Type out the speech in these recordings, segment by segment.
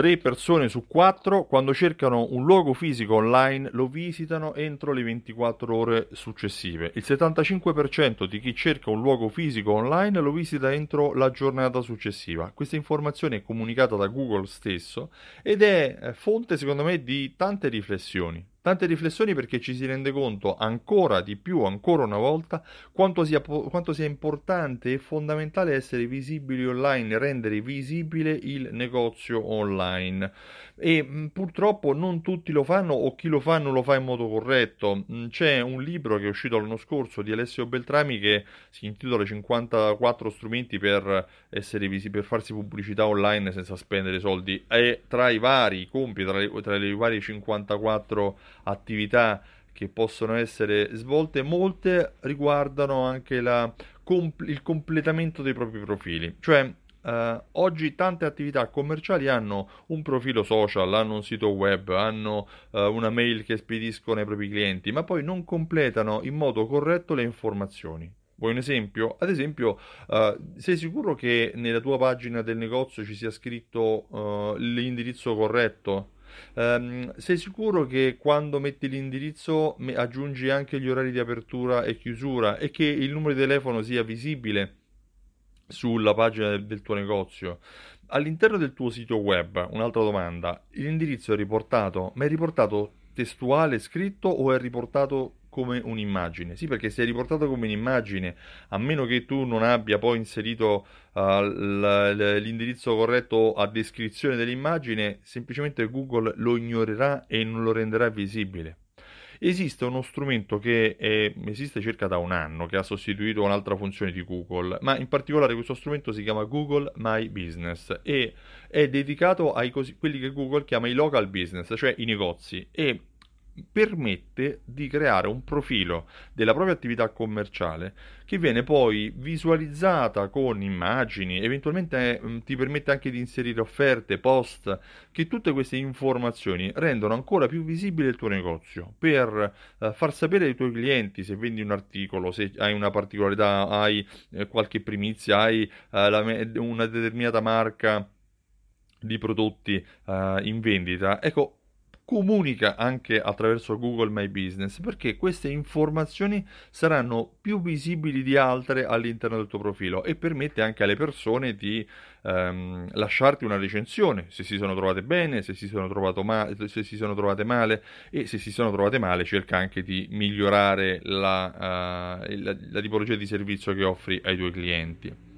Tre persone su quattro, quando cercano un luogo fisico online, lo visitano entro le 24 ore successive. Il 75% di chi cerca un luogo fisico online lo visita entro la giornata successiva. Questa informazione è comunicata da Google stesso ed è eh, fonte, secondo me, di tante riflessioni. Tante riflessioni perché ci si rende conto ancora di più, ancora una volta, quanto sia, quanto sia, importante e fondamentale essere visibili online, rendere visibile il negozio online. E mh, purtroppo non tutti lo fanno o chi lo fa non lo fa in modo corretto. Mh, c'è un libro che è uscito l'anno scorso di Alessio Beltrami che si intitola 54 strumenti per, visi- per farsi pubblicità online senza spendere soldi. E tra i vari compiti, tra tra le varie 54 attività che possono essere svolte, molte riguardano anche la, il completamento dei propri profili, cioè Uh, oggi tante attività commerciali hanno un profilo social, hanno un sito web, hanno uh, una mail che spediscono ai propri clienti, ma poi non completano in modo corretto le informazioni. Vuoi un esempio? Ad esempio, uh, sei sicuro che nella tua pagina del negozio ci sia scritto l'indirizzo corretto? Um, sei sicuro che quando metti l'indirizzo aggiungi anche gli orari di apertura e chiusura e che il numero di telefono sia visibile sulla pagina del, tuo negozio? All'interno del tuo sito web, un'altra domanda, l'indirizzo è riportato, ma è riportato testuale, scritto o è riportato come un'immagine. Sì, perché se è riportato come un'immagine, a meno che tu non abbia poi inserito uh, l'indirizzo corretto a descrizione dell'immagine, semplicemente Google lo ignorerà e non lo renderà visibile. Esiste uno strumento che è, esiste circa da un anno, che ha sostituito un'altra funzione di Google, ma in particolare questo strumento si chiama Google My Business e è dedicato a quelli che Google chiama i local business, cioè i negozi. E permette di creare un profilo della propria attività commerciale che viene poi visualizzata con immagini, eventualmente eh, ti permette anche di inserire offerte, post, che tutte queste informazioni rendono ancora più visibile il tuo negozio per eh, far sapere ai tuoi clienti se vendi un articolo, se hai una particolarità, hai eh, qualche primizia, hai eh, una determinata marca di prodotti in vendita. Ecco, comunica anche attraverso Google My Business perché queste informazioni saranno più visibili di altre all'interno del tuo profilo e permette anche alle persone di ehm, lasciarti una recensione se si sono trovate bene, se si sono, ma- se si sono trovate male e se si sono trovate male cerca anche di migliorare la, uh, la, la tipologia di servizio che offri ai tuoi clienti.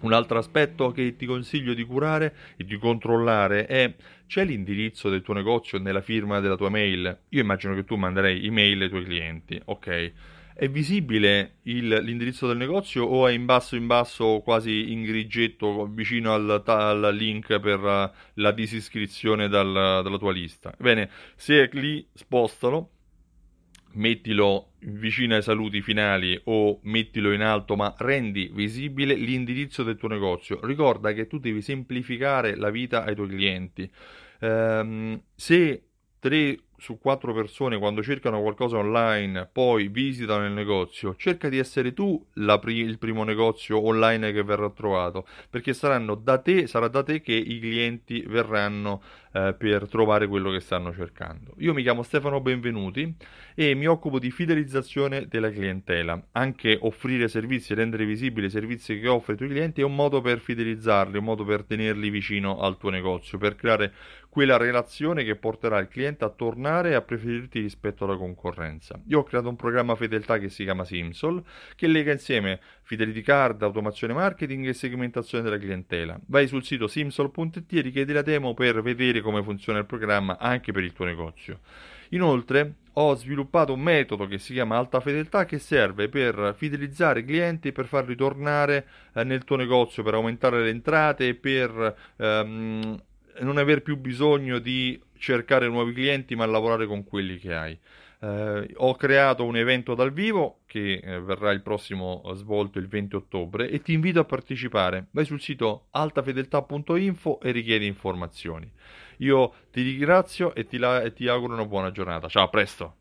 Un altro aspetto che ti consiglio di curare e di controllare è c'è l'indirizzo del tuo negozio nella firma della tua mail? Io immagino che tu manderei email ai tuoi clienti, ok? È visibile il, l'indirizzo del negozio o è in basso in basso quasi in grigetto vicino al, al link per la disiscrizione dal, dalla tua lista? Bene, se è lì spostalo mettilo vicino ai saluti finali o mettilo in alto, ma rendi visibile l'indirizzo del tuo negozio. Ricorda che tu devi semplificare la vita ai tuoi clienti. Um, se tre su quattro persone quando cercano qualcosa online poi visitano il negozio, cerca di essere tu pri- il primo negozio online che verrà trovato, perché saranno da te, sarà da te che i clienti verranno eh, per trovare quello che stanno cercando. Io mi chiamo Stefano Benvenuti e mi occupo di fidelizzazione della clientela. Anche offrire servizi, rendere visibili i servizi che offri ai tuoi clienti è un modo per fidelizzarli, un modo per tenerli vicino al tuo negozio, per creare quella relazione che porterà il cliente a tornare e a preferirti rispetto alla concorrenza. Io ho creato un programma fedeltà che si chiama Simsol, che lega insieme fidelity card, automazione marketing e segmentazione della clientela. Vai sul sito simsol.it e richiedi la demo per vedere come funziona il programma anche per il tuo negozio. Inoltre ho sviluppato un metodo che si chiama alta fedeltà che serve per fidelizzare i clienti e per farli tornare eh, nel tuo negozio, per aumentare le entrate e per ehm, non aver più bisogno di cercare nuovi clienti ma lavorare con quelli che hai. Eh, ho creato un evento dal vivo che eh, verrà il prossimo svolto il 20 ottobre e ti invito a partecipare. Vai sul sito altafedeltà.info e richiedi informazioni. Io ti ringrazio e ti, la- e ti auguro una buona giornata. Ciao, a presto!